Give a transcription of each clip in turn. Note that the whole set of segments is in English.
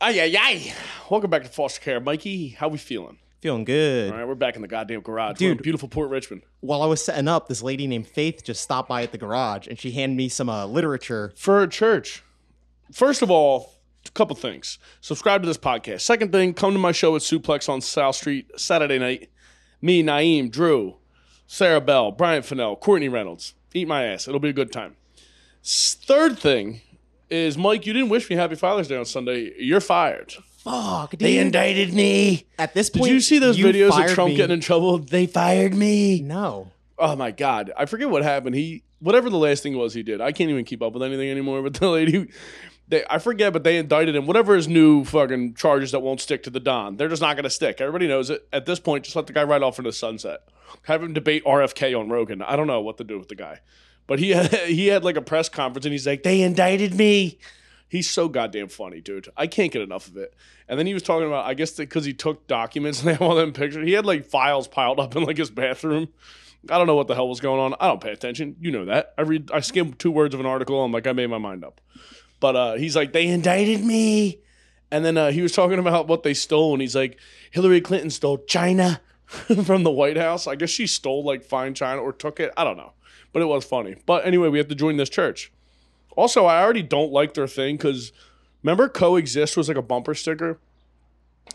Ay, ay, ay. Welcome back to Foster Care. Mikey, how we feeling? Feeling good. All right, we're back in the goddamn garage. We're in Dude. beautiful Port Richmond. While I was setting up, this lady named Faith just stopped by at the garage and she handed me some uh, literature. For a church. First of all, a couple things. Subscribe to this podcast. Second thing, come to my show at Suplex on South Street Saturday night. Me, Naeem, Drew, Sarah Bell, Brian Fennell, Courtney Reynolds. Eat my ass. It'll be a good time. S- Third thing is, Mike, you didn't wish me Happy Father's Day on Sunday. You're fired. Fuck, dude. They indicted me. At this point, Did you see those videos of fired Trump me. getting in trouble? They fired me. No. Oh my god, I forget what happened. He whatever the last thing was he did. I can't even keep up with anything anymore. But the lady, they I forget, but they indicted him. Whatever his new fucking charges that won't stick to the Don, they're just not going to stick. Everybody knows it. At this point, just let the guy ride off into the sunset. Have him debate RFK on Rogan. I don't know what to do with the guy, but he had, he had like a press conference and he's like, they indicted me. He's so goddamn funny, dude. I can't get enough of it. And then he was talking about, I guess, because he took documents and they have all them pictures. He had like files piled up in like his bathroom. I don't know what the hell was going on. I don't pay attention. You know that. I read, I skim two words of an article. I'm like, I made my mind up. But uh, he's like, they indicted me. And then uh, he was talking about what they stole, and he's like, Hillary Clinton stole China from the White House. I guess she stole like fine China or took it. I don't know, but it was funny. But anyway, we have to join this church. Also, I already don't like their thing because remember, coexist was like a bumper sticker.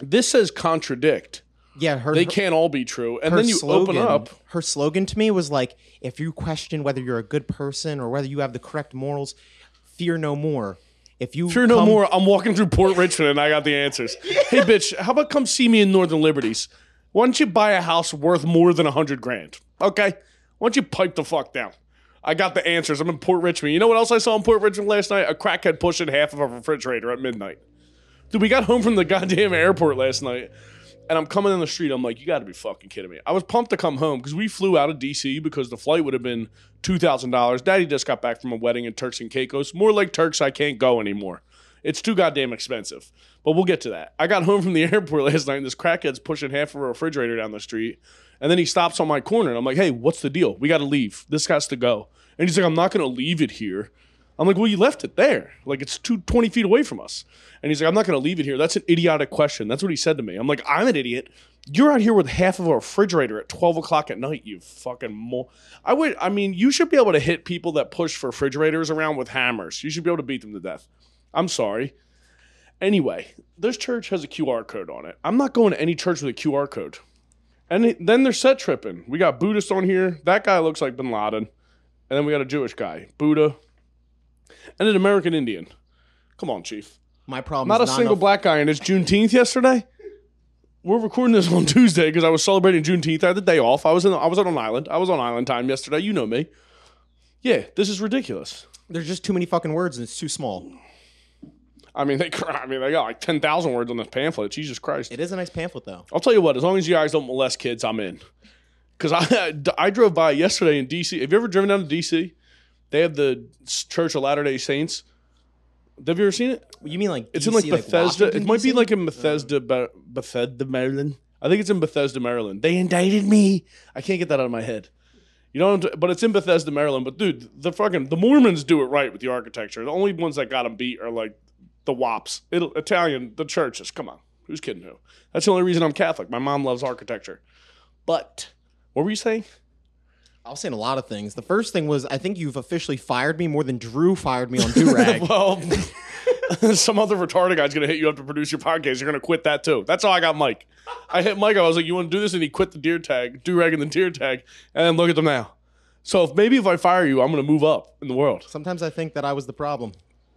This says contradict. Yeah, her. They can't all be true. And then you slogan, open up. Her slogan to me was like, "If you question whether you're a good person or whether you have the correct morals, fear no more. If you Fear no more. I'm walking through Port Richmond and I got the answers. Hey, bitch, how about come see me in Northern Liberties? Why don't you buy a house worth more than a hundred grand? Okay? Why don't you pipe the fuck down? I got the answers. I'm in Port Richmond. You know what else I saw in Port Richmond last night? A crackhead pushing half of a refrigerator at midnight. Dude, we got home from the goddamn airport last night, and I'm coming in the street. I'm like, you got to be fucking kidding me. I was pumped to come home because we flew out of DC because the flight would have been two thousand dollars. Daddy just got back from a wedding in Turks and Caicos. More like Turks, I can't go anymore. It's too goddamn expensive. But we'll get to that. I got home from the airport last night, and this crackhead's pushing half of a refrigerator down the street. And then he stops on my corner, and I'm like, hey, what's the deal? We got to leave. This has to go. And he's like, I'm not going to leave it here. I'm like, well, you left it there. Like, it's two, 20 feet away from us. And he's like, I'm not going to leave it here. That's an idiotic question. That's what he said to me. I'm like, I'm an idiot. You're out here with half of a refrigerator at 12 o'clock at night, you fucking mo. I would, I mean, you should be able to hit people that push refrigerators around with hammers. You should be able to beat them to death. I'm sorry. Anyway, this church has a QR code on it. I'm not going to any church with a QR code. And it- then they're set tripping. We got Buddhist on here. That guy looks like Bin Laden. And then we got a Jewish guy, Buddha, and an American Indian. Come on, Chief. My problem Not a is single enough- black guy, and it's Juneteenth yesterday. We're recording this on Tuesday because I was celebrating Juneteenth. I had the day off. I was in. I was on an island. I was on island time yesterday. You know me. Yeah, this is ridiculous. There's just too many fucking words and it's too small. I mean, they. I mean, they got like ten thousand words on this pamphlet. Jesus Christ. It is a nice pamphlet though. I'll tell you what. As long as you guys don't molest kids, I'm in. Because I I drove by yesterday in D.C. Have you ever driven down to D.C.? They have the Church of Latter Day Saints. Have you ever seen it? You mean like It's in like Bethesda. Washington, it might be like in Bethesda, oh. Be- Bethesda, Maryland. I think it's in Bethesda, Maryland. They indicted me. I can't get that out of my head. You know, but it's in Bethesda, Maryland. But dude, the fucking the Mormons do it right with the architecture. The only ones that got them beat are like the WAPs, It'll, Italian, the churches. Come on, who's kidding who? That's the only reason I'm Catholic. My mom loves architecture. But what were you saying? I was saying a lot of things. The first thing was I think you've officially fired me more than Drew fired me on Durag. well, some other retarded guy's gonna hit you up to produce your podcast. You're gonna quit that too. That's how I got Mike. I hit Mike. I was like, "You want to do this?" And he quit the deer tag, do rag and the deer tag, and then look at them now. So if maybe if I fire you, I'm gonna move up in the world. Sometimes I think that I was the problem.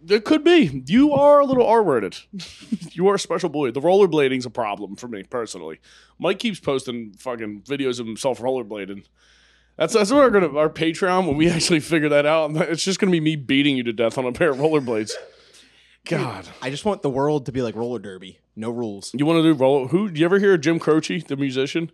It could be. You are a little R-worded. you are a special boy. The rollerblading's a problem for me personally. Mike keeps posting fucking videos of himself rollerblading. That's that's what we're gonna our Patreon when we actually figure that out. It's just gonna be me beating you to death on a pair of rollerblades. God. I just want the world to be like roller derby, no rules. You want to do roller? Who? Do you ever hear of Jim Croce, the musician?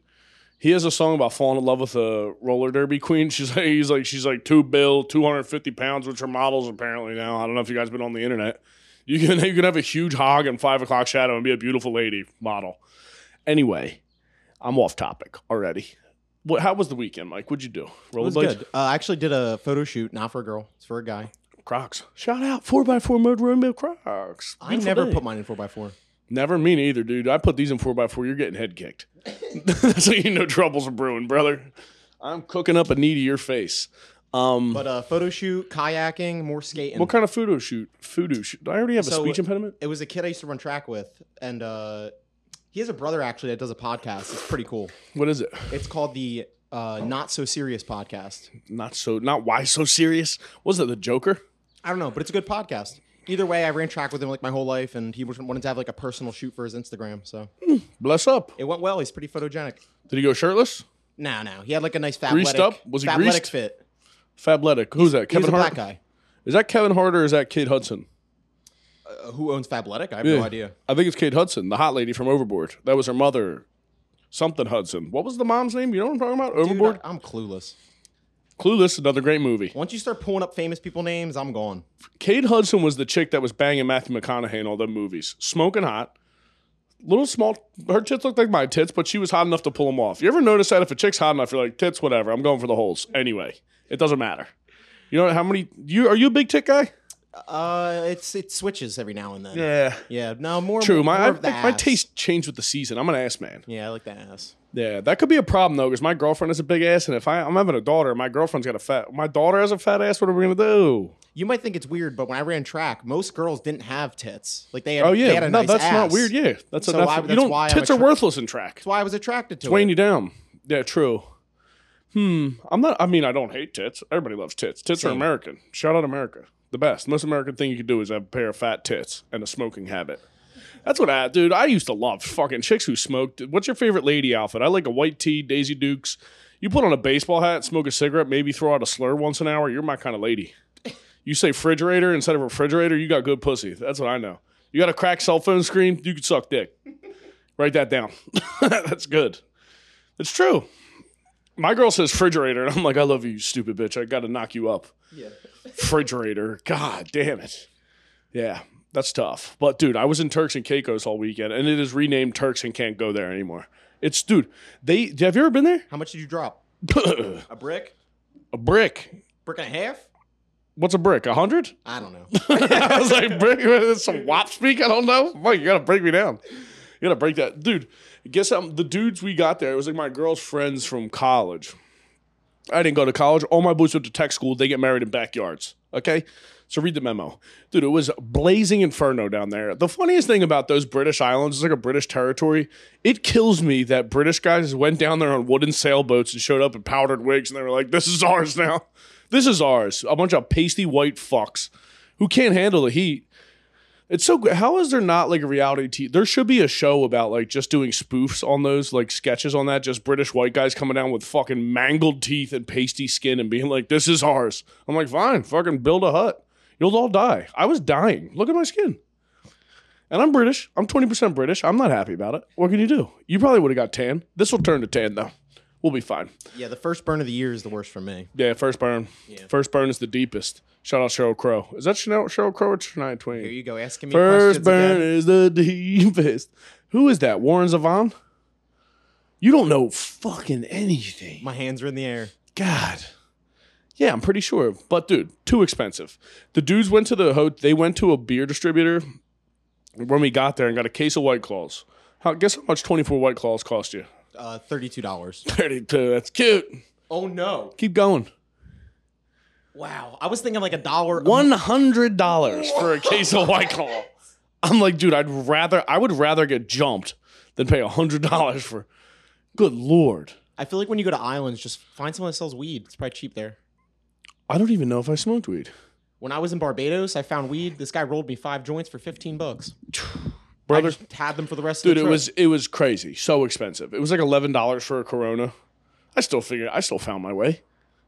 He has a song about falling in love with a roller derby queen. She's like, he's like, she's like two bill, two hundred fifty pounds, which are models apparently now. I don't know if you guys been on the internet. You can you can have a huge hog and five o'clock shadow and be a beautiful lady model. Anyway, I'm off topic already. What? How was the weekend, Mike? What'd you do? It Rollerblades. good. Uh, I actually did a photo shoot, not for a girl, it's for a guy. Crocs. Shout out 4x4 mode rainbow Crocs. I Beautiful never day. put mine in four x four. Never me neither, dude. I put these in 4x4. You're getting head kicked. That's how you know troubles are brewing, brother. I'm cooking up a knee to your face. Um, But uh, photo shoot, kayaking, more skating. what kind of photo shoot? Photo shoot. Do I already have a speech impediment? it was a kid I used to run track with, and uh, he has a brother actually that does a podcast. It's pretty cool. What is it? It's called the uh, Not So Serious Podcast. Not so. Not why so serious. Was it the Joker? I don't know, but it's a good podcast. Either way, I ran track with him like my whole life, and he wanted to have like a personal shoot for his Instagram. So Bless up. it went well. He's pretty photogenic. Did he go shirtless? No, no, he had like a nice fat Greased up? Was he greased? fit. Fabletic. Who's that? He was Kevin a Hart. black guy. Is that Kevin Hart or is that Kate Hudson? Uh, who owns Fabletic? I have Yeah. no idea. I think it's Kate Hudson, the hot lady from Overboard. That was her mother. Something Hudson. What was the mom's name? You know what I'm talking about? Dude, Overboard. I, am clueless. Clueless. Another great movie. Once you start pulling up famous people names, I'm gone. Kate Hudson was the chick that was banging Matthew McConaughey in all them movies. Smoking hot. Little small. Her tits looked like my tits, but she was hot enough to pull them off. You ever notice that if a chick's hot enough, you're like, tits, whatever. I'm going for the holes. Anyway, it doesn't matter. You know how many? You Are you a big tit guy? Uh, it's it switches every now and then. Yeah. Yeah, no more. True. more My, I, of the my ass. taste changed with the season. I'm an ass man. Yeah, I like the ass. Yeah, that could be a problem though, because my girlfriend has a big ass, and if I, I'm having a daughter, my girlfriend's got a fat. My daughter has a fat ass. What are we gonna do? You might think it's weird, but when I ran track, most girls didn't have tits. Like they had. Oh yeah, had a no, nice that's not weird. Yeah, that's So a, why- that's, you don't. why tits are worthless in track. That's why I was attracted to weighing it. you down. Yeah, true. Hmm. I'm not. I mean, I don't hate tits. Everybody loves tits. Tits are American. Shout out America. The best. Most American thing you could do is have a pair of fat tits and a smoking habit. That's what I, dude. I used to love fucking chicks who smoked. What's your favorite lady outfit? I like a white tee, Daisy Dukes. You put on a baseball hat, smoke a cigarette, maybe throw out a slur once an hour. You're my kind of lady. You say refrigerator instead of refrigerator, you got good pussy. That's what I know. You got a cracked cell phone screen, you could suck dick. Write that down. That's good. It's true. My girl says refrigerator, and I'm like, I love you, you stupid bitch. I got to knock you up. Yeah. Refrigerator. God damn it. Yeah, that's tough. But dude, I was in Turks and Caicos all weekend, and it is renamed Turks and can't go there anymore. It's dude. They have you ever been there? How much did you drop? a brick. A brick? brick. And a half? What's a brick? A hundred? I don't know. I was like, brick. Some wop speak. I don't know. Mike, you gotta break me down. You gotta break that, dude. Guess um, the dudes we got there. It was like my girl's friends from college. I didn't go to college. All my boys went to tech school. They get married in backyards. Okay, so read the memo, dude. It was blazing inferno down there. The funniest thing about those British islands, it's like a British territory. It kills me that British guys went down there on wooden sailboats and showed up in powdered wigs, and they were like, "This is ours now. This is ours." A bunch of pasty white fucks who can't handle the heat. It's so good. How is there not like a reality TV? There should be a show about like just doing spoofs on those, like sketches on that. Just British white guys coming down with fucking mangled teeth and pasty skin and being like, "This is ours." I'm like, fine, fucking build a hut. You'll all die. I was dying. Look at my skin. And I'm British. I'm 20% British. I'm not happy about it. What can you do? You probably would have got tan. This will turn to tan though. We'll be fine. yeah, the first burn of the year is the worst for me. Yeah, first burn. Yeah. First burn is the deepest. Shout out Sheryl Crow. Is that Chanel, Sheryl Crow or Shania Twain? Here you go, asking me First burn again. is the deepest. Who is that? Warren Zevon? You don't know fucking anything. My hands are in the air. God. Yeah, I'm pretty sure. But dude, too expensive. The dudes went to the ho- they went to a beer distributor when we got there and got a case of White Claws. How guess how much 24 White Claws cost you? Uh, Thirty-two dollars. 32. That's cute. Oh no! Keep going. Wow, I was thinking like a dollar. One hundred dollars for a case of White Claw. I'm like, dude, I'd rather I would rather get jumped than pay hundred dollars for. Good lord, I feel like when you go to islands, just find someone that sells weed. It's probably cheap there. I don't even know if I smoked weed, When I was in Barbados, I found weed. This guy rolled me five joints for fifteen bucks. brother. I just had them for the rest Dude, of the it trip. was it was crazy, so expensive. It was like eleven dollars for a Corona. I still figured I still found my way.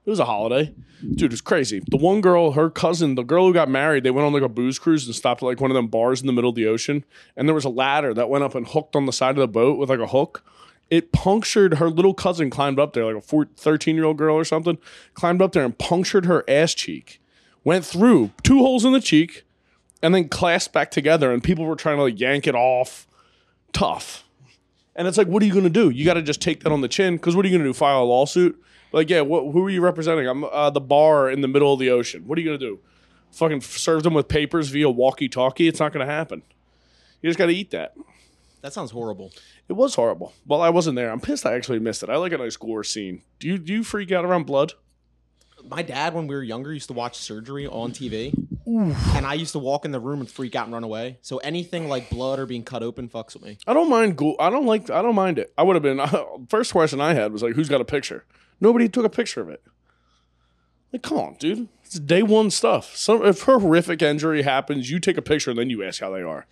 It was a holiday, dude. It was crazy. The one girl, her cousin, the girl who got married, they went on like a booze cruise and stopped at like one of them bars in the middle of the ocean, and there was a ladder that went up and hooked on the side of the boat with like a hook. It punctured her little cousin climbed up there like a 4, 13 year old girl or something climbed up there and punctured her ass cheek went through two holes in the cheek and then clasped back together and people were trying to like yank it off. Tough. And it's like what are you going to do? You got to just take that on the chin because what are you going to do file a lawsuit? Like yeah who are you representing? I'm uh, the bar in the middle of the ocean. What are you going to do? Fucking served them with papers via walkie-talkie. It's not going to happen. You just got to eat that. That sounds horrible. It was horrible. Well, I wasn't there. I'm pissed. I actually missed it. I like a nice gore scene. Do you do you freak out around blood? My dad, when we were younger, used to watch surgery on TV, and I used to walk in the room and freak out and run away. So anything like blood or being cut open fucks with me. I don't mind. Go- I don't like. I don't mind it. I would have been. first question I had was like, "Who's got a picture?" Nobody took a picture of it. Like, come on, dude. It's day one stuff. Some if her horrific injury happens, you take a picture and then you ask how they are.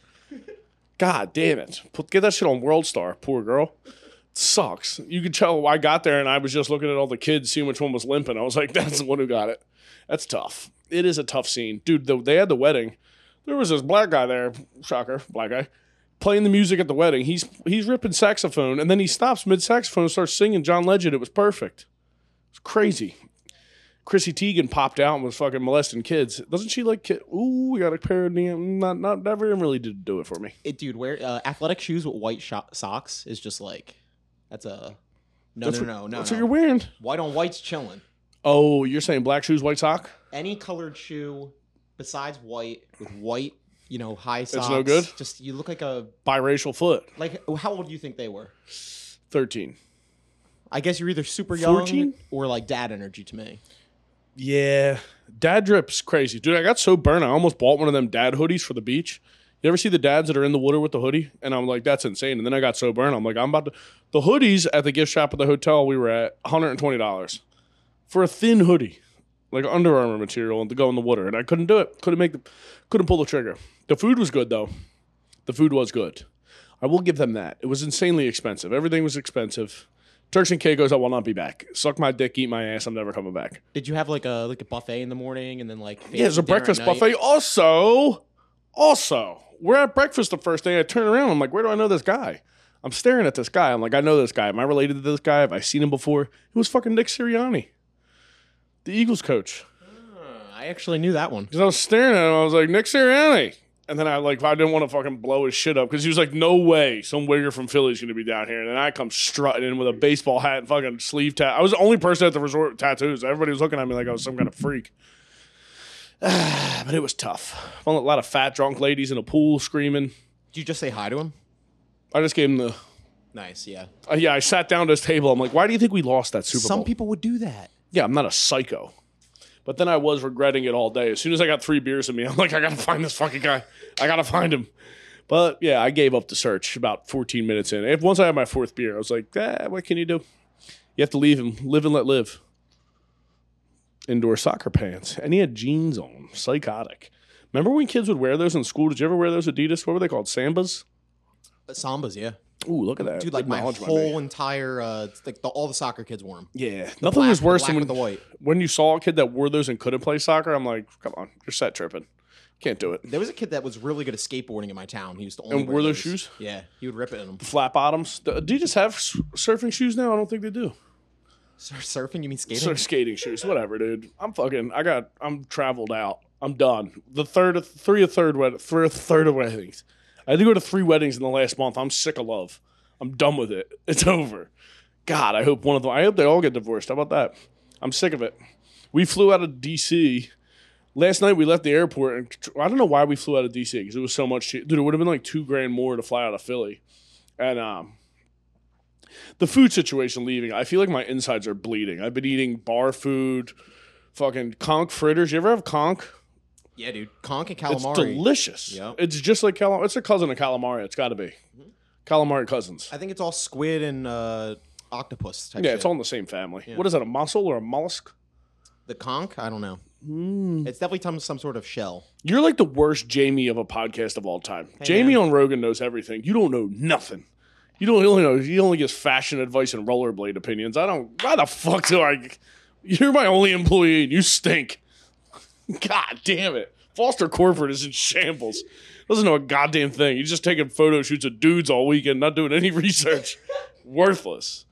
God damn it! Put, get that shit on World Star, poor girl. sucks. You could tell I got there and I was just looking at all the kids, seeing which one was limping. I was like, "That's the one who got it." That's tough. It is a tough scene, dude. The, they had the wedding. There was this black guy there. Shocker, black guy playing the music at the wedding. He's he's ripping saxophone, and then he stops mid saxophone and starts singing John Legend. It was perfect. It's crazy. Chrissy Teigen popped out and was fucking molesting kids. Doesn't she like? Kid? Ooh, we got a pair of damn. Not not never really did do it for me. It, dude, wear uh, athletic shoes with white sho- socks is just like that's a no, That's no, what- no, no, That's no. what you're wearing. White on white's chilling. Oh, you're saying black shoes, white sock? Any colored shoe besides white with white, you know, high socks. It's no good? Just you look like a Biracial foot. like. How old do you think they were? Thirteen. I guess you're either super young 14? or like dad energy to me. Yeah, dad drip's crazy, dude. I got so burned. I almost bought one of them dad hoodies for the beach. You ever see the dads that are in the water with the hoodie? And I'm like, that's insane. And then I got so burned. I'm like, I'm about to. The hoodies at the gift shop at the hotel we were at, $120 for a thin hoodie, like Under Armour material, and to go in the water. And I couldn't do it. Couldn't make the, couldn't pull the trigger. The food was good though. The food was good. I will give them that. It was insanely expensive. Everything was expensive. Turks and Caicos, I will not be back. Suck my dick, eat my ass. I'm never coming back. Did you have like a like a buffet in the morning and then like Yeah, there's a breakfast buffet. Also, also, we're at breakfast the first day. I turn around. I'm like, where do I know this guy? I'm staring at this guy. I'm like, I know this guy. Am I related to this guy? Have I seen him before? It was fucking Nick Sirianni, the Eagles coach. Uh, I actually knew that one. Because I was staring at him. I was like, Nick Sirianni. And then I like I didn't want to fucking blow his shit up because he was like, no way, some wigger from Philly's gonna be down here. And then I come strutting in with a baseball hat and fucking sleeve tat. I was the only person at the resort with tattoos. Everybody was looking at me like I was some kind of freak. but it was tough. A lot of fat drunk ladies in a pool screaming. Did you just say hi to him? I just gave him the Nice, yeah. uh, yeah. I sat down to his table. I'm like, why do you think we lost that Super Bowl? Some people would do that. yeah, I'm not a psycho. But then I was regretting it all day. As soon as I got three beers in me, I'm like, I gotta find this fucking guy. I gotta find him. But yeah, I gave up the search about 14 minutes in. If once I had my fourth beer, I was like, ah, what can you do? You have to leave him. Live and let live. Indoor soccer pants. And he had jeans on. Psychotic. Remember when kids would wear those in school? Did you ever wear those Adidas? What were they called? Sambas? Sambas, yeah. Ooh, look at that. Dude, like Good my knowledge by me. whole entire, uh, like the, all the soccer kids wore them. Yeah, nothing was Black- worse black than with when, the white. when you saw a kid that wore those and couldn't play soccer. I'm like, come on, you're set tripping. Can't do it. There was a kid that was really good at skateboarding in my town. He used to only And wear wore those those shoes? Yeah, he would rip it in them. Flat bottoms. Do you just have s- surfing shoes now? I don't think they do. Sur- surfing? You mean skating? So skating shoes, whatever, dude. I'm fucking. I got. I'm traveled out. I'm done. The third, three, a third wed, three, a third of weddings. I had to go to three weddings in the last month. I'm sick of love. I'm done with it. It's over. God, I hope one of them. I hope they all get divorced. How about that? I'm sick of it. We flew out of D.C. Last night we left the airport, and I don't know why we flew out of D.C. because it was so much. Dude, it would have been like two grand more to fly out of Philly, and um, the food situation leaving, I feel like my insides are bleeding. I've been eating bar food, fucking conch fritters. You ever have conch? Yeah, dude. Conch and calamari. It's delicious. Yep. It's just like calamari. It's a cousin of calamari. It's got to be. Calamari cousins. I think it's all squid and uh, octopus type Yeah, shit. it's all in the same family. Yeah. What is that, a mussel or a mollusk? The conch? I don't know. Hmm. It's definitely some, some sort of shell. You're like the worst Jamie of a podcast of all time. Jamie on Rogan knows everything. You don't know nothing. You don't only know. He only gives fashion advice and rollerblade opinions. I don't. Why the fuck do I? You're my only employee, and you stink. God damn it. Foster Corford is in shambles. Doesn't know a goddamn thing. He's just taking photo shoots of dudes all weekend, not doing any research. Worthless.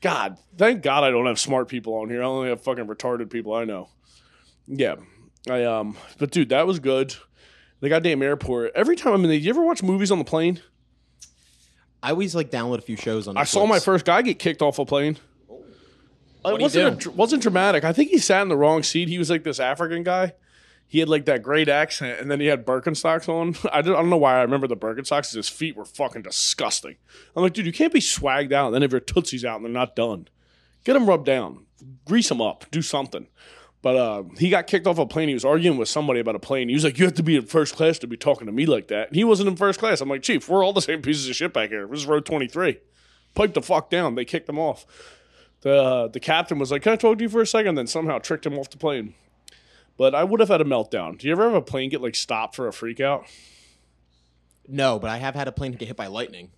God, thank God I don't have smart people on here. I only have fucking retarded people I know. Yeah. I um but dude, that was good. The goddamn airport. Every time I'm in the you ever watch movies on the plane? I always like download a few shows on. I saw my first guy get kicked off a plane. What'd It wasn't, a, wasn't dramatic. I think he sat in the wrong seat. He was like this African guy. he had like that great accent, and then he had Birkenstocks on. I don't, I don't know why I remember the Birkenstocks. His feet were fucking disgusting. I'm like, dude, you can't be swagged out and then if your tootsies out and they're not done. Get them rubbed down, grease them up, do something. But uh, he got kicked off a plane. He was arguing with somebody about a plane. He was like, "You have to be in first class to be talking to me like that." And he wasn't in first class. I'm like, "Chief, we're all the same pieces of shit back here. This is row 23. Pipe the fuck down." They kicked him off. The uh, the captain was like, "Can I talk to you for a second? Then somehow tricked him off the plane. But I would have had a meltdown. Do you ever have a plane get like stopped for a freak out? No, but I have had a plane get hit by lightning.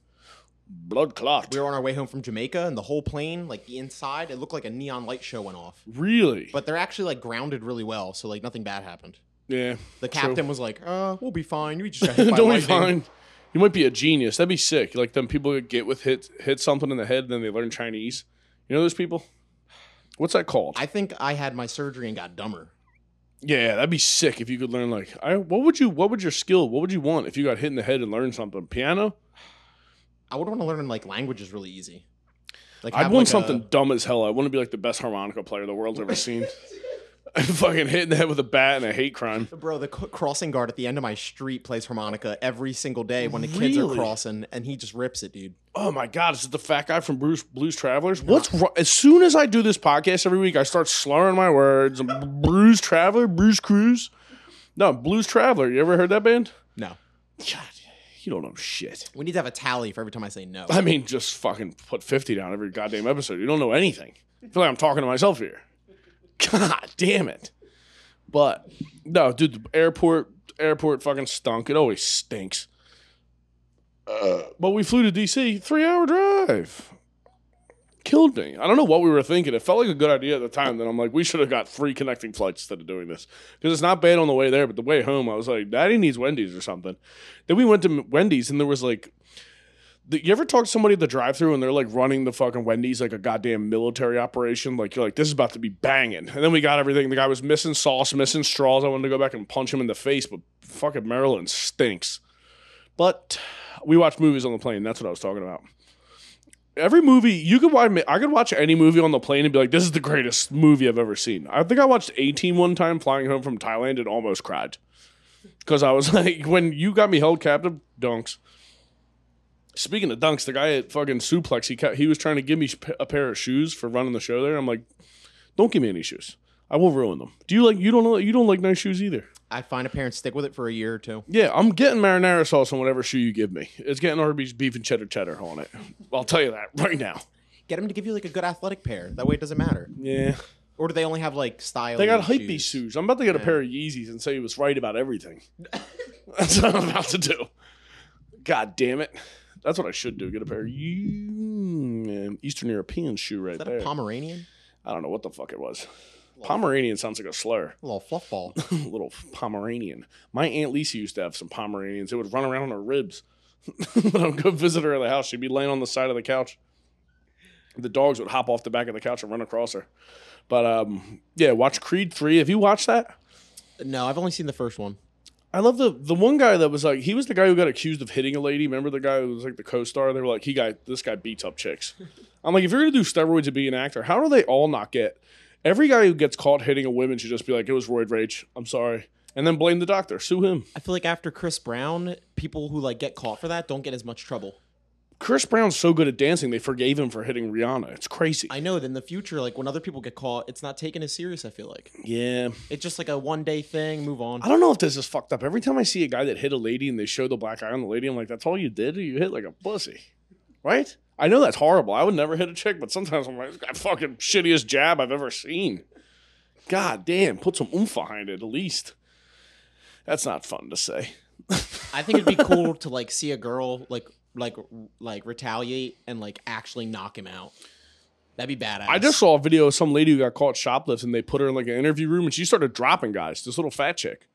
Blood clot. We were on our way home from Jamaica, and the whole plane, like the inside, it looked like a neon light show went off. Really? But they're actually like grounded really well, so like nothing bad happened. yeah. The captain was like, "Uh, we'll be fine. We just got hit by Don't be lightning." fine. You might be a genius. That'd be sick. Like them people that get with hit hit something in the head and then they learn Chinese. You know those people? What's that called? I think I had my surgery and got dumber. yeah, that'd be sick if you could learn like I what would you what would your skill? What would you want if you got hit in the head and learned something? Piano? I would want to learn like languages really easy. Like I'd want like, a- something dumb as hell. I want to be like the best harmonica player the world's ever seen. fucking hitting in the head with a bat and a hate crime. Bro, the c- crossing guard at the end of my street plays harmonica every single day when the kids Really? are crossing, and he just rips it, dude. Oh my god, is it the fat guy from Bruce Blues Travelers? What's wrong? As soon as I do this podcast every week, I start slurring my words. Bruce Traveler, Bruce Cruz. No, Blues Traveler. You ever heard that band? No, God, you don't know shit. we need to have a tally for every time I say no. I mean, just fucking put 50 down every goddamn episode. You don't know anything. I feel like I'm talking to myself here. God damn it. But no, dude, the airport airport fucking stunk. It always stinks. Uh, but we flew to DC, three hour drive. Killed me. I don't know what we were thinking. It felt like a good idea at the time. Then I'm like, we should have got three connecting flights instead of doing this because it's not bad on the way there, but the way home, I was like, Daddy needs Wendy's or something. Then we went to Wendy's and there was like you ever talk to somebody at the drive-through and they're like running the fucking Wendy's like a goddamn military operation? Like you're like, this is about to be banging. And then we got everything. The guy was missing sauce, missing straws. I wanted to go back and punch him in the face, but fucking Maryland stinks. But we watch movies on the plane. That's what I was talking about. Every movie you could watch, I could watch any movie on the plane and be like, "This is the greatest movie I've ever seen." I think I watched 18 one time flying home from Thailand and almost cried because I was like, "When you got me held captive, dunks." Speaking of dunks, the guy at fucking Suplex, he ca- he was trying to give me a pair of shoes for running the show there. I'm like, don't give me any shoes. I will ruin them. Do you like? You don't know? You don't like nice shoes either. I find a pair and stick with it for a year or two. Yeah, I'm getting marinara sauce on whatever shoe you give me. It's getting Arby's beef and cheddar cheddar on it. I'll tell you that right now. Get him to give you like a good athletic pair. That way it doesn't matter. Yeah, Or do they only have like style? they got hypebeast shoes. I'm about to get a pair of Yeezys and say he was right about everything. That's what I'm about to do. God damn it. That's what I should do. Get a pair of Eastern European shoe right Is that there. a Pomeranian? I don't know what the fuck it was. Pomeranian sounds like a slur. A little fluff ball. little Pomeranian. My aunt Lisa used to have some Pomeranians. It would run around on her ribs. when I would go visit her at the house, she'd be laying on the side of the couch. The dogs would hop off the back of the couch and run across her. But um, yeah, watch Creed three. Have you watched that? no, I've only seen the first one. I love the the one guy that was like he was the guy who got accused of hitting a lady. Remember the guy who was like the co-star? They were like, he got this guy beats up chicks. I'm like, if you're gonna do steroids and be an actor, how do they all not get? Every guy who gets caught hitting a woman should just be like, it was roid rage. I'm sorry, and then blame the doctor. Sue him. I feel like after Chris Brown, people who like get caught for that don't get as much trouble. Chris Brown's so good at dancing, they forgave him for hitting Rihanna. It's crazy. I know that in the future, like when other people get caught, it's not taken as serious. I feel like yeah. it's just like a one day thing. Move on. I don't know if this is fucked up. Every time I see a guy that hit a lady and they show the black eye on the lady, I'm like, that's all you did? You hit like a pussy. Right? I know that's horrible. I would never hit a chick, but sometimes I'm like, this guy fucking shittiest jab I've ever seen. God damn, put some oomph behind it at least. That's not fun to say. I think it'd be cool to like see a girl like like like retaliate and like actually knock him out. That'd be badass. I just saw a video of some lady who got caught shoplifting. and they put her in like an interview room and she started dropping guys. This little fat chick.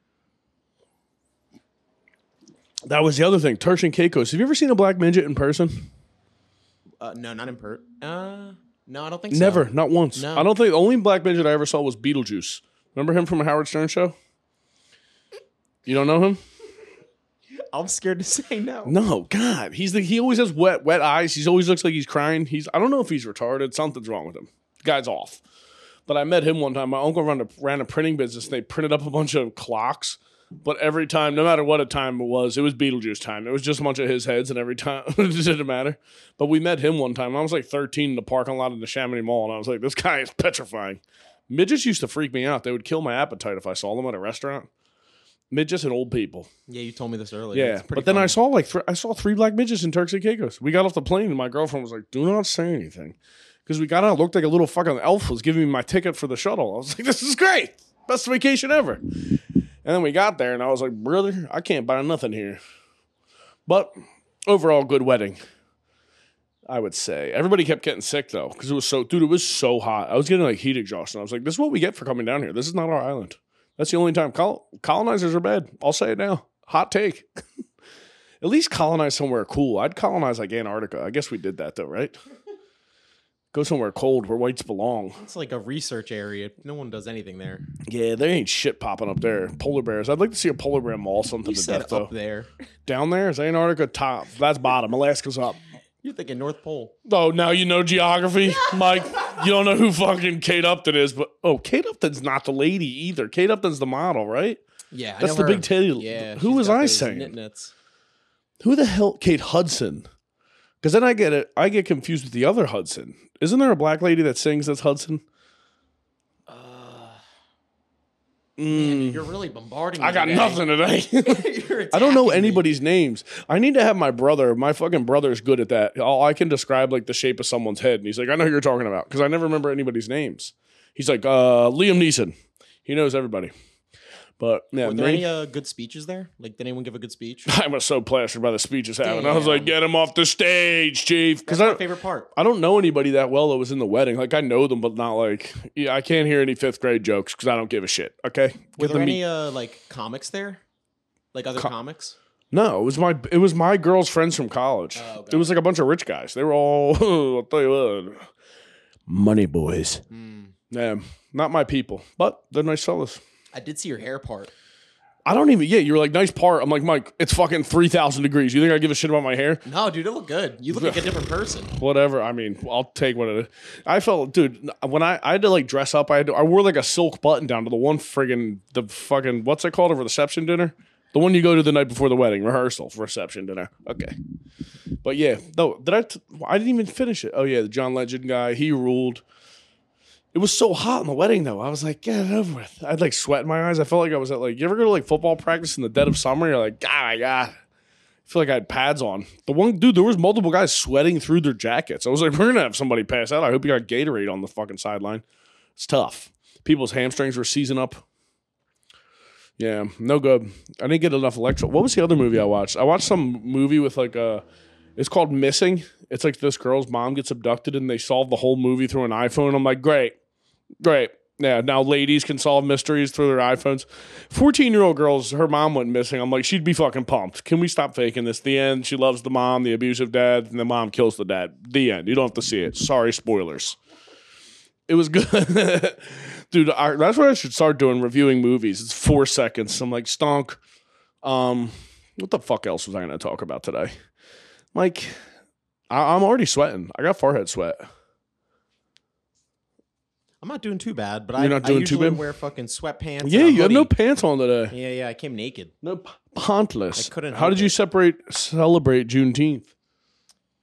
That was the other thing. Turks and Caicos. Have you ever seen a black midget in person? uh, no, not in per. Uh, no, I don't think so. Never, not once. No. I don't think the only black midget I ever saw was Beetlejuice. Remember him from a Howard Stern show? You don't know him? I'm scared to say no. No, God, he's the he always has wet wet eyes. He always looks like he's crying. He's I don't know if he's retarded. Something's wrong with him. The guy's off. But I met him one time. My uncle ran a, ran a printing business. And they printed up a bunch of clocks. But every time, no matter what a time it was, it was Beetlejuice time. It was just a bunch of his heads, and every time it didn't matter. But we met him one time. I was like 13 in the parking lot of the Chamonix Mall, and I was like, this guy is petrifying. Midgets used to freak me out. They would kill my appetite if I saw them at a restaurant. Midgets and old people. Yeah, you told me this earlier. Yeah, It's pretty but then I saw like th- I saw three black midgets in Turks and Caicos. We got off the plane and my girlfriend was like, "Do not say anything," because we got out. Looked like a little fucking elf was giving me my ticket for the shuttle. I was like, "This is great, best vacation ever." And then we got there and I was like, "Brother, I can't buy nothing here." But overall, good wedding. I would say everybody kept getting sick though because it was so dude. It was so hot. I was getting like heat exhaustion. I was like, "This is what we get for coming down here. This is not our island." That's the only time col- colonizers are bad. I'll say it now. Hot take. At least colonize somewhere cool. I'd colonize like Antarctica. I guess we did that though, right? Go somewhere cold where whites belong. It's like a research area. No one does anything there. Yeah, there ain't shit popping up there. Polar bears. I'd like to see a polar bear maul something You to said death though. there. Down there is Antarctica top. That's bottom. Alaska's up. You're thinking North Pole. Oh, now you know geography, Mike. You don't know who fucking Kate Upton is, but oh, Kate Upton's not the lady either. Kate Upton's the model, right? Yeah, I That's know the her. big titty. Yeah. Who she's was got I those saying? knit knits. Who the hell? Kate Hudson. Because then I get it. I get confused with the other Hudson. Isn't there a black lady that sings that's Hudson? Uh, Mm, You're really bombarding. Me I got today. nothing today. I don't know attacking me. anybody's names. I need to have my brother. My fucking brother's good at that. All I can describe like the shape of someone's head, and he's like, "I know who you're talking about," because I never remember anybody's names. He's like, uh, Liam Neeson. He knows everybody. But yeah, Were there any uh, good speeches there? Like, did anyone give a good speech? I was so plastered by the speeches having. I was like, "Get him off the stage, chief," because my favorite part. I don't know anybody that well that was in the wedding. Like I know them, but not like yeah. I can't hear any fifth grade jokes because I don't give a shit. Okay, Were Get there the any meat- uh, like comics there? Like other Co- comics? No, it was my it was my girl's friends from college. Oh, got it was like a bunch of rich guys. They were all I'll tell you what, money boys. Mm. Yeah, not my people, but they're nice fellas. I did see your hair part. I don't even. Yeah, you're like nice part. I'm like Mike. It's fucking three thousand degrees. You think I give a shit about my hair? No, dude, it looked good. You look like a different person. Whatever. I mean, I'll take what it is. I felt, dude, when I, I had to like dress up, I had to, I wore like a silk button down to the one friggin' the fucking what's it called a reception dinner? The one you go to the night before the wedding rehearsal reception dinner. Okay, but yeah, no, did I? T- I didn't even finish it. Oh yeah, the John Legend guy, he ruled. It was so hot in the wedding though. I was like, get it over with. I had like sweat in my eyes. I felt like I was at like you ever go to like football practice in the dead of summer? You're like, God, my God. I feel like I had pads on. The one dude, there was multiple guys sweating through their jackets. I was like, we're gonna have somebody pass out. I hope you got Gatorade on the fucking sideline. It's tough. People's hamstrings were seizing up. Yeah, no good. I didn't get enough electro. What was the other movie I watched? I watched some movie with like a. It's called Missing. It's like this girl's mom gets abducted and they solve the whole movie through an iPhone. I'm like, great, great. Yeah, now ladies can solve mysteries through their iPhones. 14 year old girls, her mom went missing. I'm like, she'd be fucking pumped. Can we stop faking this? The end. She loves the mom, the abusive dad, and the mom kills the dad. The end. You don't have to see it. Sorry, spoilers. It was good. Dude, I, that's what I should start doing reviewing movies. It's four seconds. I'm like, stonk. Um, what the fuck else was I going to talk about today? Like, I, I'm already sweating. I got forehead sweat. I'm not doing too bad, but You're I, not I doing too usually bad? wear fucking sweatpants. Yeah, a you had no hoodie. pants on today. Yeah, yeah, I came naked. No p- pantless. I couldn't How help did you it. separate celebrate Juneteenth?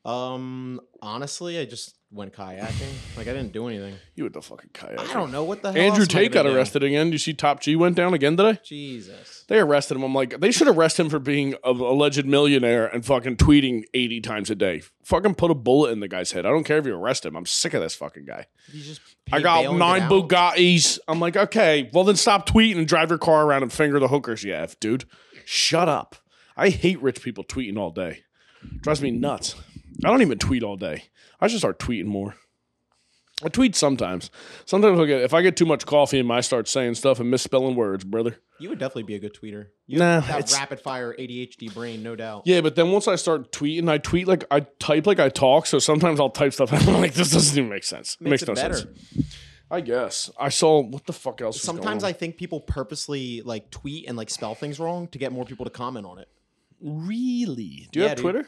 Um, honestly, I just went kayaking. Like I didn't do anything. You with the fucking kayak. I don't know what the hell. Andrew else am I Tate got gonna do? arrested again. You see Top G went down again today? Jesus. They arrested him. I'm like, they should arrest him for being an alleged millionaire and fucking tweeting 80 times a day. Fucking put a bullet in the guy's head. I don't care if you arrest him. I'm sick of this fucking guy. You just I got nine out? Bugattis. I'm like, okay, well then stop tweeting and drive your car around and finger the hookers you have, dude. Shut up. I hate rich people tweeting all day. Drives me nuts. I don't even tweet all day. I should start tweeting more. I tweet sometimes. Sometimes I get if I get too much coffee and I start saying stuff and misspelling words, brother. You would definitely be a good tweeter. You Nah, have that rapid fire ADHD brain, no doubt. Yeah, but then once I start tweeting, I tweet like I type like I talk. So sometimes I'll type stuff and I'm like, this doesn't even make sense. It Makes makes no better. sense. I guess I saw what the fuck else. Sometimes? I think people purposely like tweet and like spell things wrong to get more people to comment on it. really. Do you Yeah, have. Twitter?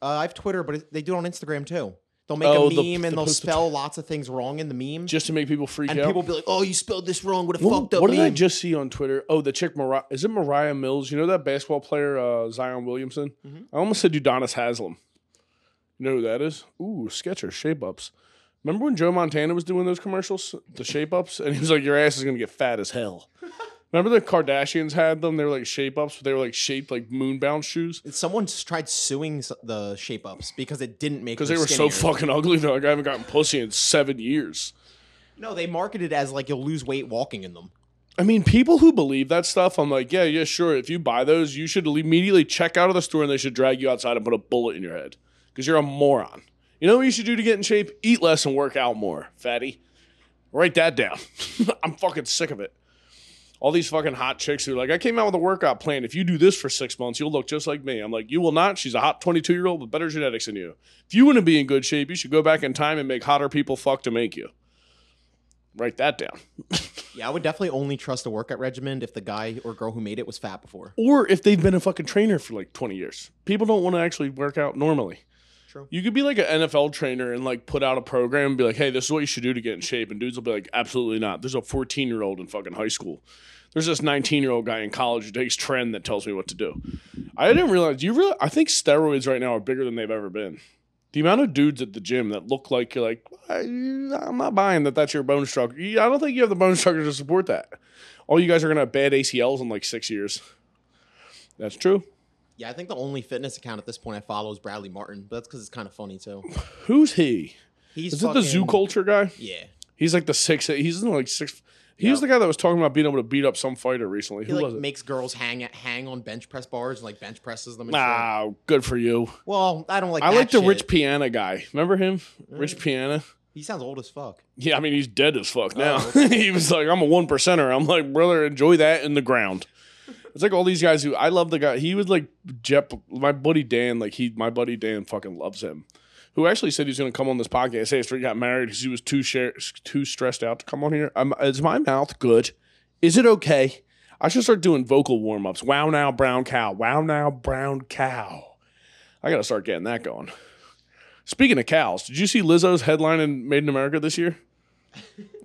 Uh, I have Twitter, but it, they do it on Instagram too. They'll make Oh, a the- meme and the they'll spell lots of things wrong in the meme, just to make people freak and out. people be like, "Oh, you spelled this wrong. What a what fucked up what meme." did I just see on Twitter? Oh, the chick Mariah. Is it Moriah Mills? You know that basketball player uh, Zion Williamson? Mhm. I almost said Udonis Haslem. You know who that is? Ooh, Skechers shape ups. Remember when Joe Montana was doing those commercials, the shape ups, and he was like, "Your ass is gonna get fat as hell." Remember the Kardashians had them? They were like shape ups, but they were like shaped like moon moonbound shoes Someone s- tried suing s- the shape ups because it didn't make because they were so fucking ugly. They're like, "I haven't gotten pussy in seven years." No, they marketed as like you'll lose weight walking in them. I mean, people who believe that stuff, I'm like, yeah, yeah, sure. If you buy those, you should immediately check out of the store and they should drag you outside and put a bullet in your head because you're a moron. You know what you should do to get in shape? Eat less and work out more, fatty. Write that down. I'm fucking sick of it. All these fucking hot chicks who are like, I came out with a workout plan. If you do this for six months, you'll look just like me. I'm like, you will not. She's a hot 22 year old with better genetics than you. If you want to be in good shape, you should go back in time and make hotter people fuck to make you. Write that down. Yeah, I would definitely only trust a workout regimen if the guy or girl who made it was fat before. or if they've been a fucking trainer for like 20 years. People don't want to actually work out normally. True. You could be like an NFL trainer and like put out a program and be like, hey, this is what you should do to get in shape. And dudes will be like, absolutely not. There's a 14 year old in fucking high school. There's this 19 year old guy in college who takes trend that tells me what to do. I didn't realize. Do you really? I think steroids right now are bigger than they've ever been. The amount of dudes at the gym that look like you're like, I'm not buying that. That's your bone structure. I don't think you have the bone structure to support that. All you guys are gonna have bad ACLs in like six years. That's true. Yeah, I think the only fitness account at this point I follow is Bradley Martyn, but that's because it's kind of funny too. Who's he? He's Is it the zoo culture guy? Yeah, He's like the six. He's in like six. He was the guy that was talking about being able to beat up some fighter recently. he Who like was it? makes girls hang hang on bench press bars and like bench presses them. And shit. Good for you. Well, I don't like. I that like the shit. Rich Piana guy. Remember him? Mm. Rich Piana. He sounds old as fuck. Yeah, I mean he's dead as fuck oh, now. Oh, he was like, I'm a one percenter. I'm like, brother, enjoy that in the ground. It's like all these guys who I love the guy. He was like Jep, my buddy Dan. Like he, my buddy Dan, fucking loves him. Who actually said he's going to come on this podcast after he got married because he was too share, too stressed out to come on here. Um, is my mouth good? Is it okay? I should start doing vocal warm ups. Wow now, brown cow. Wow now, brown cow. I got to start getting that going. Speaking of cows, did you see Lizzo's headline in Made in America this year?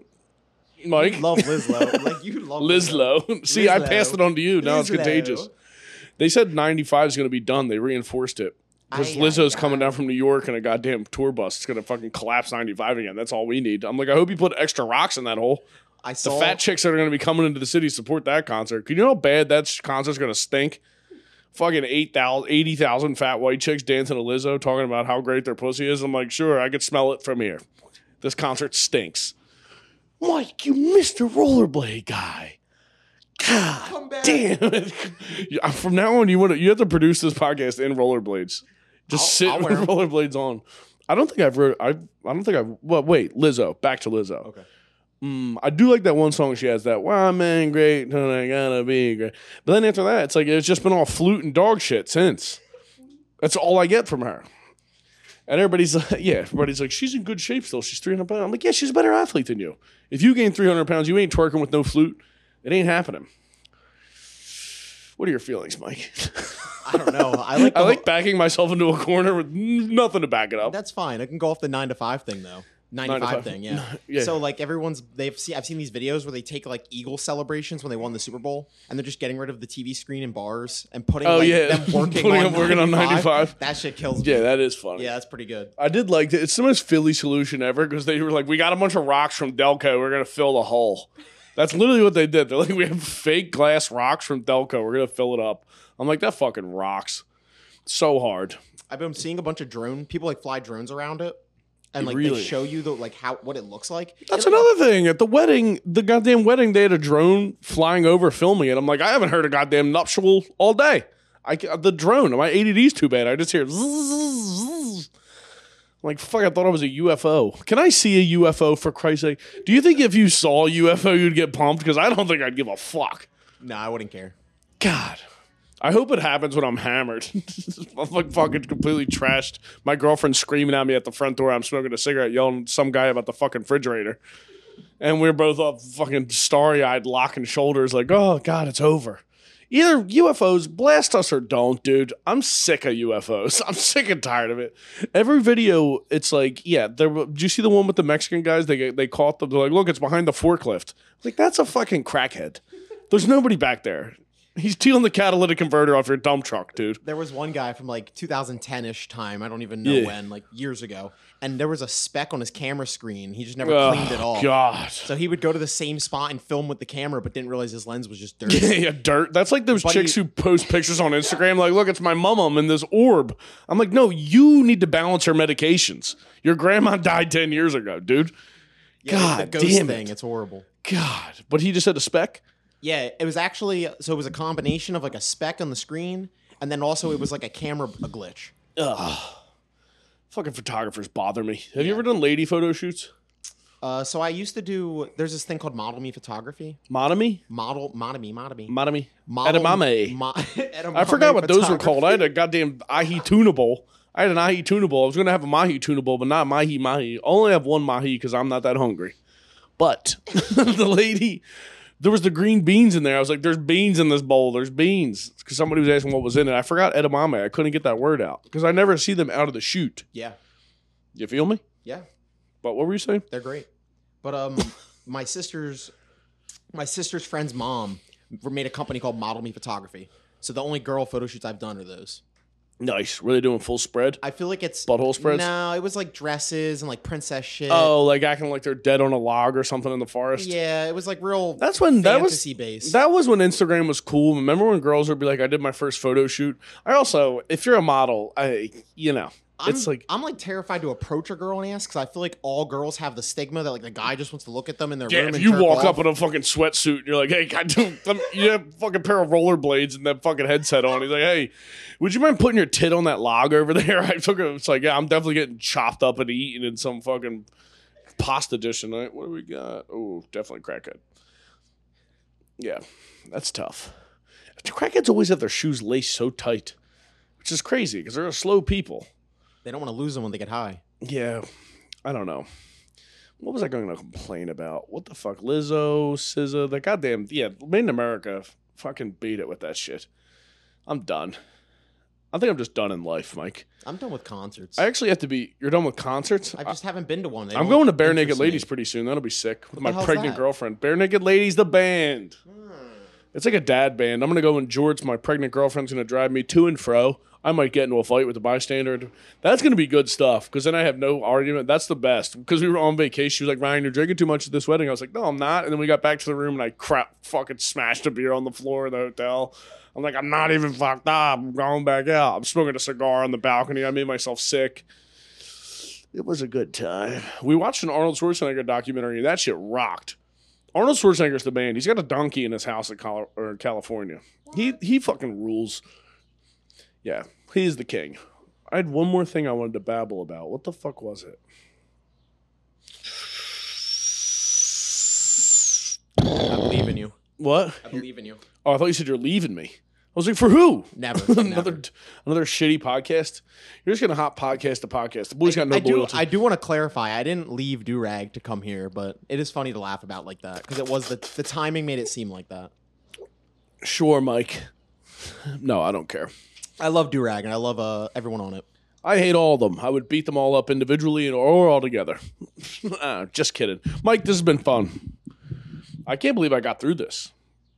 Mike, You love Lizlo. like you love Lizlo. See, I passed it on to you. Now it's contagious. They said 95 is going to be done. They reinforced it. Because Lizzo's aye, coming aye. down from New York in a goddamn tour bus. It's going to fucking collapse 95 again. That's all we need. I'm like, I hope you put extra rocks in that hole. I saw. The fat chicks that are going to be coming into the city support that concert. Can you know how bad that concert's going to stink? Fucking 8,000, 80,000 fat white chicks dancing to Lizzo talking about how great their pussy is. I'm like, sure, I could smell it from here. This concert stinks. Mike, you missed the rollerblade guy. God Come back. damn it. From now on, you want to, you have to produce this podcast in rollerblades. Just I'll- sit I'll with rollerblades on. I don't think I've wrote. I I don't think I've. Well, wait, Lizzo. Back to Lizzo. Okay. Mm, I do like that one song she has. That "Wow, man, great, and I gotta be great." But then after that, it's like it's just been all flute and dog shit since. That's all I get from her. And everybody's like, yeah, everybody's like, she's in good shape still. She's 300 pounds. I'm like, yeah, she's a better athlete than you. If you gain 300 pounds, you ain't twerking with no flute. It ain't happening. What are your feelings, Mike? I don't know. I like. I like backing myself into a corner with nothing to back it up. That's fine. I can go off the nine to five thing though. Nine, Nine to to five five. thing, yeah. Yeah. So like everyone's they've seen I've seen these videos where they take like Eagle celebrations when they won the Super Bowl and they're just getting rid of the TV screen in bars and putting Oh, like, yeah. them working Putting on working on 95. That shit kills me. Yeah, that is funny. Yeah, that's pretty good. I did like it. It's the most Philly solution ever because they were like, we got a bunch of rocks from Delco. We're going to fill the hole. That's literally what they did. They're like, we have fake glass rocks from Delco. We're going to fill it up. I'm like, that fucking rocks. So hard. I've been seeing a bunch of drone people like fly drones around it. And like Really? they show you the like how what it looks like. That's It- another thing. At the wedding, the goddamn wedding, they had a drone flying over filming it. I'm like, I haven't heard a goddamn nuptial all day. I the drone, my ADD's too bad. I just hear. zzz, zzz. Like, fuck, I thought I was a UFO. Can I see a UFO for Christ's sake? Do you think if you saw a UFO, you'd get pumped? Because I don't think I'd give a fuck. No, I wouldn't care. God. I hope it happens when I'm hammered. I'm like fucking completely trashed. My girlfriend screaming at me at the front door. I'm smoking a cigarette, yelling at some guy about the fucking refrigerator. And we're both up fucking starry eyed, locking shoulders, like, oh God, it's over. Either UFOs blast us or don't, dude. I'm sick of UFOs. I'm sick and tired of it. Every video, it's like, yeah. There, did you see the one with the Mexican guys? They they caught them. They're like, look, it's behind the forklift. Like that's a fucking crackhead. There's nobody back there. He's stealing the catalytic converter off your dump truck, dude. There was one guy from like 2010-ish time. I don't even know Yeah. when, like years ago. And there was a speck on his camera screen. He just never Oh, cleaned it off. God. So he would go to the same spot and film with the camera, but didn't realize his lens was just dirty. Yeah, dirt. That's like those But chicks who post pictures on Instagram, like, look, it's my mum in this orb. I'm like, no, you need to balance her medications. Your grandma died 10 years ago, dude. Yeah, God the ghost damn thing. it. It's horrible. God. But he just had a spec? Yeah, it was actually so it was a combination of like a speck on the screen, and then also it was like a camera a glitch. Ugh. Fucking photographers bother me. Have you ever done lady photo shoots? Uh, so I used to do. There's this thing called Model Me Photography. Monomy? Model Model Model Me. Monomy? Model Edamame. Mo- I forgot what those were called. I had a goddamn ahi tunable. I had an ahi tunable. I was gonna have a mahi tunable, but not mahi mahi. I only have one mahi because I'm not that hungry. But the lady, there was the green beans in there. I was like, "There's beans in this bowl. There's beans." Because somebody was asking what was in it. I forgot edamame. I couldn't get that word out because I never see them out of the chute. Yeah, You feel me? yeah, But what were you saying? they're great. But um, my sister's my sister's friend's mom made a company called Model Me Photography. So the only girl photo shoots I've done are those. Nice. Were they doing full spread? I feel like it's Butthole spreads? No, it was like dresses and like princess shit. Oh, like acting like they're dead on a log or something in the forest. yeah, it was like real. That's when that was fantasy based. That was when Instagram was cool. Remember when girls would be like, "I did my first photo shoot." I also, if you're a model, I, you know, I'm, it's like, I'm like terrified to approach a girl and ask because I feel like all girls have the stigma that like the guy just wants to look at them in their yeah, room. if you walk off. up in a fucking sweatsuit and you're like, "Hey, God, dude, let me- you have a fucking pair of rollerblades and that fucking headset on," he's like, "Hey, would you mind putting your tit on that log over there?" I took it. It's like, yeah, I'm definitely getting chopped up and eaten in some fucking pasta dish tonight. What do we got? Oh, definitely crackhead. Yeah, that's tough. Crackheads always have their shoes laced so tight, which is crazy because they're slow people. They don't want to lose them when they get high. Yeah, I don't know. What was I going to complain about? What the fuck, Lizzo, SZA, the goddamn yeah, Made in America, fucking beat it with that shit. I'm done. I think I'm just done in life, Mike. I'm done with concerts. I actually have to be. You're done with concerts. I just haven't been to one. They I'm going to Bare Naked me. Ladies pretty soon. That'll be sick with my pregnant girlfriend. Barenaked Ladies, the band. Hmm. It's like a dad band. I'm gonna go and George, my pregnant girlfriend's gonna drive me to and fro. I might get into a fight with the bystander. That's gonna be good stuff because then I have no argument. That's the best because we were on vacation. She was like, "Ryan, you're drinking too much at this wedding." I was like, "No, I'm not." And then we got back to the room and I crap fucking smashed a beer on the floor of the hotel. I'm like, "I'm not even fucked up. I'm going back out. I'm smoking a cigar on the balcony. I made myself sick." It was a good time. We watched an Arnold Schwarzenegger documentary. That shit rocked. Arnold Schwarzenegger's the man. He's got a donkey in his house in Col- or California. He he fucking rules. Yeah, he's the king. I had one more thing I wanted to babble about. What the fuck was it? I believe in you. What? I believe in you. Oh, I thought you said you're leaving me. I was like, for who? Never. another never. another shitty podcast. You're just gonna hop podcast to podcast. The boy's got no I do. I do want to clarify. I didn't leave Durag to come here, but it is funny to laugh about like that because it was the the timing made it seem like that. sure, Mike. No, I don't care. I love Durag and I love uh, everyone on it. I hate all of them. I would beat them all up individually and or all together. Ah, just kidding, Mike. This has been fun. I can't believe I got through this.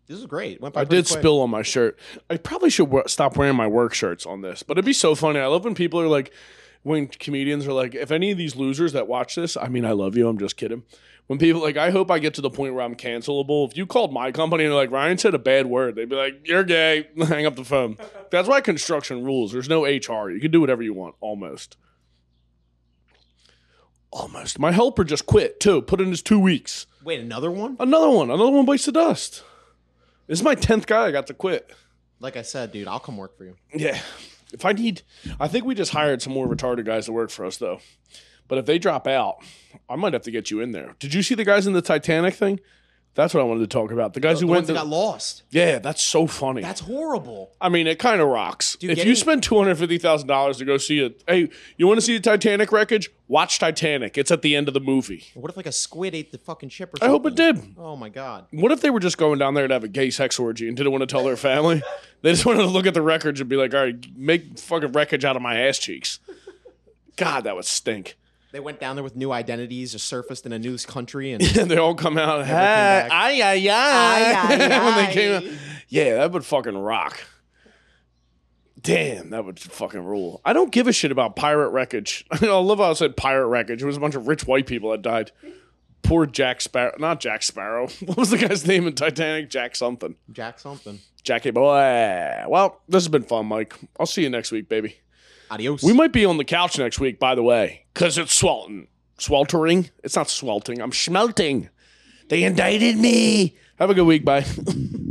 This is great. Went by I did quick. spill on my shirt. I probably should w- stop wearing my work shirts on this, but it'd be so funny. I love when people are like, when comedians are like, if any of these losers that watch this, I mean, I love you. I'm just kidding. When people like, I hope I get to the point where I'm cancelable. If you called my company and they're like, Ryan said a bad word, they'd be like, you're gay. Hang up the phone. That's why construction rules. There's no HR. You can do whatever you want, almost. Almost. My helper just quit too. Put in his two weeks. Wait, another one? Another one. Another one bites the dust. This is my tenth guy I got to quit. Like I said, dude, I'll come work for you. Yeah. If I need, I think we just hired some more retarded guys to work for us though. But if they drop out, I might have to get you in there. Did you see the guys in the Titanic thing? That's what I wanted to talk about. The guys The who ones went. that To, got lost. yeah, that's so funny. That's horrible. I mean, it kind of rocks. if getting- you spend two hundred fifty thousand dollars to go see it, hey, you want to see the Titanic wreckage? Watch Titanic. It's at the end of the movie. What if like a squid ate the fucking ship or I hope it did. Oh my god. What if they were just going down there to have a gay sex orgy and didn't want to tell their family? they just wanted to look at the records and be like, "All right, make fucking wreckage out of my ass cheeks." God, that would stink. They went down there with new identities, just surfaced in a new country, and they all come out. Hi, ay, ay, ay. When they came out. Yeah, that would fucking rock. Damn, that would fucking rule. I don't give a shit about pirate wreckage. I love how I said pirate wreckage. It was a bunch of rich white people that died. Poor Jack Sparrow. Not Jack Sparrow. What was the guy's name in Titanic? Jack something. Jack something. Jackie boy. Well, this has been fun, Mike. I'll see you next week, baby. Adios. We might be on the couch next week, by the way, because it's sweltering. Sweltering? It's not sweltering. I'm schmelting. They indicted me. Have a good week. Bye.